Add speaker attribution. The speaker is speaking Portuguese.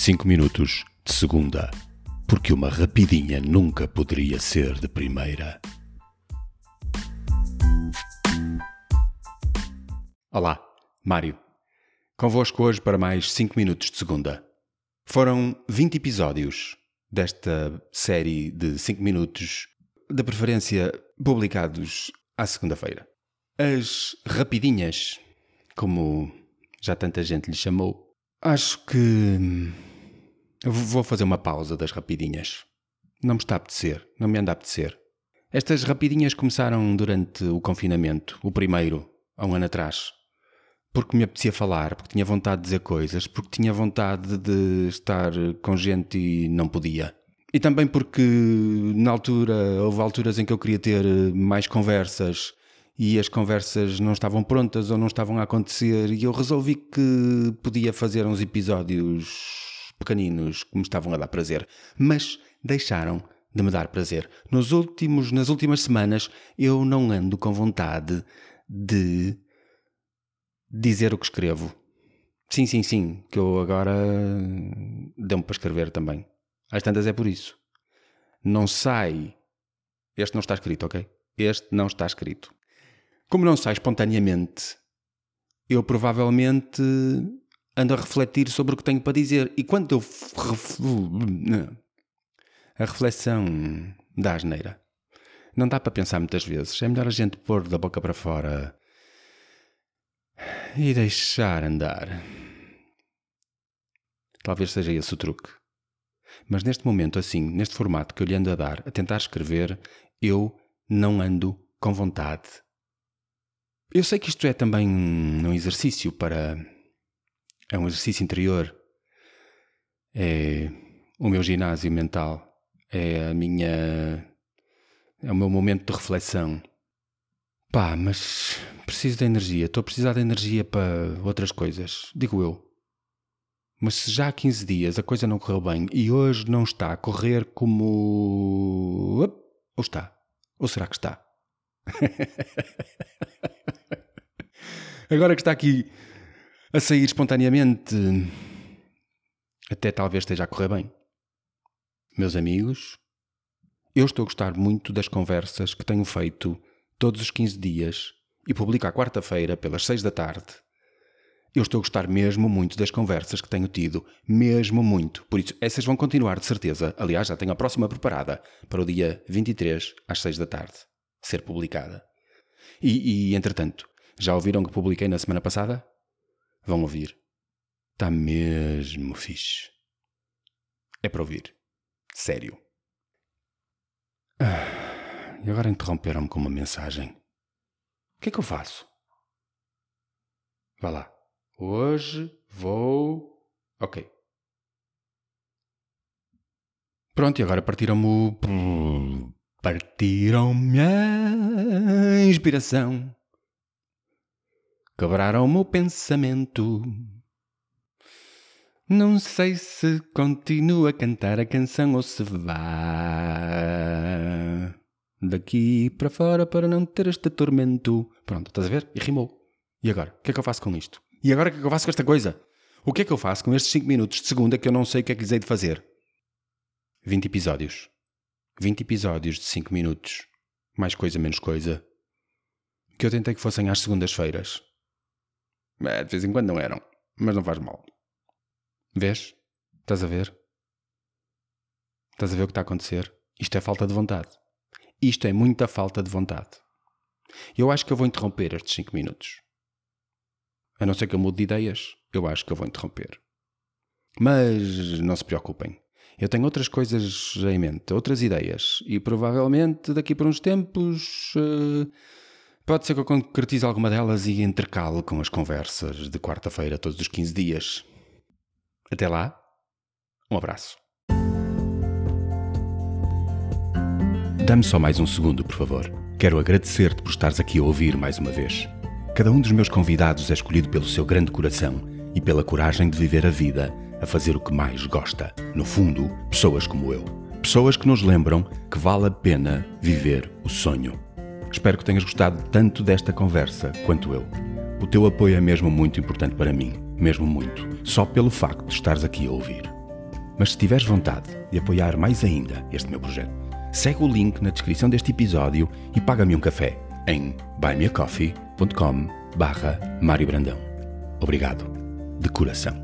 Speaker 1: 5 minutos de segunda, porque uma rapidinha nunca poderia ser de primeira. Olá, Mário. Convosco hoje para mais 5 minutos de segunda. Foram 20 episódios desta série de 5 minutos, de preferência publicados à segunda-feira. As rapidinhas, como já tanta gente lhe chamou, acho que vou fazer uma pausa das rapidinhas. Não me está a apetecer, não me anda a apetecer. Estas rapidinhas começaram durante o confinamento, o primeiro, há um ano atrás. Porque me apetecia falar, porque tinha vontade de dizer coisas, porque tinha vontade de estar com gente e não podia. E também porque na altura houve alturas em que eu queria ter mais conversas e as conversas não estavam prontas ou não estavam a acontecer e eu resolvi que podia fazer uns episódios pequeninos que me estavam a dar prazer, mas deixaram de me dar prazer. Nos últimos, nas últimas semanas eu não ando com vontade de dizer o que escrevo. Sim, sim, sim, que eu agora deu-me para escrever também. Às tantas é por isso. Não sai. Este não está escrito, ok? Este não está escrito. Como não sai espontaneamente, eu provavelmente ando a refletir sobre o que tenho para dizer. E quando eu. A reflexão da asneira. Não dá para pensar muitas vezes. É melhor a gente pôr da boca para fora e deixar andar. Talvez seja esse o truque. Mas neste momento, assim, neste formato que eu lhe ando a dar, a tentar escrever, eu não ando com vontade eu sei que isto é também um exercício para. É um exercício interior. É o meu ginásio mental. É a minha. É o meu momento de reflexão. Pá, mas preciso de energia. Estou a precisar de energia para outras coisas. Digo eu. Mas se já há 15 dias a coisa não correu bem e hoje não está a correr como. Ou está? Ou será que está? Agora que está aqui a sair espontaneamente, até talvez esteja a correr bem. Meus amigos, eu estou a gostar muito das conversas que tenho feito todos os 15 dias e publico à quarta-feira pelas 6 da tarde. Eu estou a gostar mesmo muito das conversas que tenho tido, mesmo muito. Por isso, essas vão continuar de certeza. Aliás, já tenho a próxima preparada para o dia 23 às 6 da tarde ser publicada. E, e entretanto, já ouviram que publiquei na semana passada? Vão ouvir. Está mesmo fixe. É para ouvir. Sério. Ah, e agora interromperam-me com uma mensagem. O que é que eu faço? Vá lá. Hoje vou. Ok. Pronto, e agora partiram-me o. Partiram-me a inspiração. Quebraram o meu pensamento. Não sei se continua a cantar a canção ou se vá daqui para fora para não ter este tormento. Pronto, estás a ver? E rimou. E agora? O que é que eu faço com isto? E agora o que é que eu faço com esta coisa? O que é que eu faço com estes 5 minutos de segunda que eu não sei o que é que lhes hei de fazer? 20 episódios. 20 episódios de 5 minutos. Mais coisa, menos coisa. Que eu tentei que fossem às segundas-feiras. É, de vez em quando não eram, mas não faz mal. Vês? Estás a ver? Estás a ver o que está a acontecer? Isto é falta de vontade. Isto é muita falta de vontade. Eu acho que eu vou interromper estes 5 minutos. A não ser que eu mude de ideias, eu acho que eu vou interromper. Mas não se preocupem. Eu tenho outras coisas em mente, outras ideias. E provavelmente daqui por uns tempos. Uh, Pode ser que eu concretize alguma delas e intercale com as conversas de quarta-feira todos os 15 dias. Até lá, um abraço. Dá-me só mais um segundo, por favor. Quero agradecer-te por estares aqui a ouvir mais uma vez. Cada um dos meus convidados é escolhido pelo seu grande coração e pela coragem de viver a vida a fazer o que mais gosta. No fundo, pessoas como eu. Pessoas que nos lembram que vale a pena viver o sonho. Espero que tenhas gostado tanto desta conversa quanto eu. O teu apoio é mesmo muito importante para mim, mesmo muito, só pelo facto de estares aqui a ouvir. Mas se tiveres vontade de apoiar mais ainda este meu projeto, segue o link na descrição deste episódio e paga-me um café em buymeacoffee.com barra Mário Brandão. Obrigado, de coração.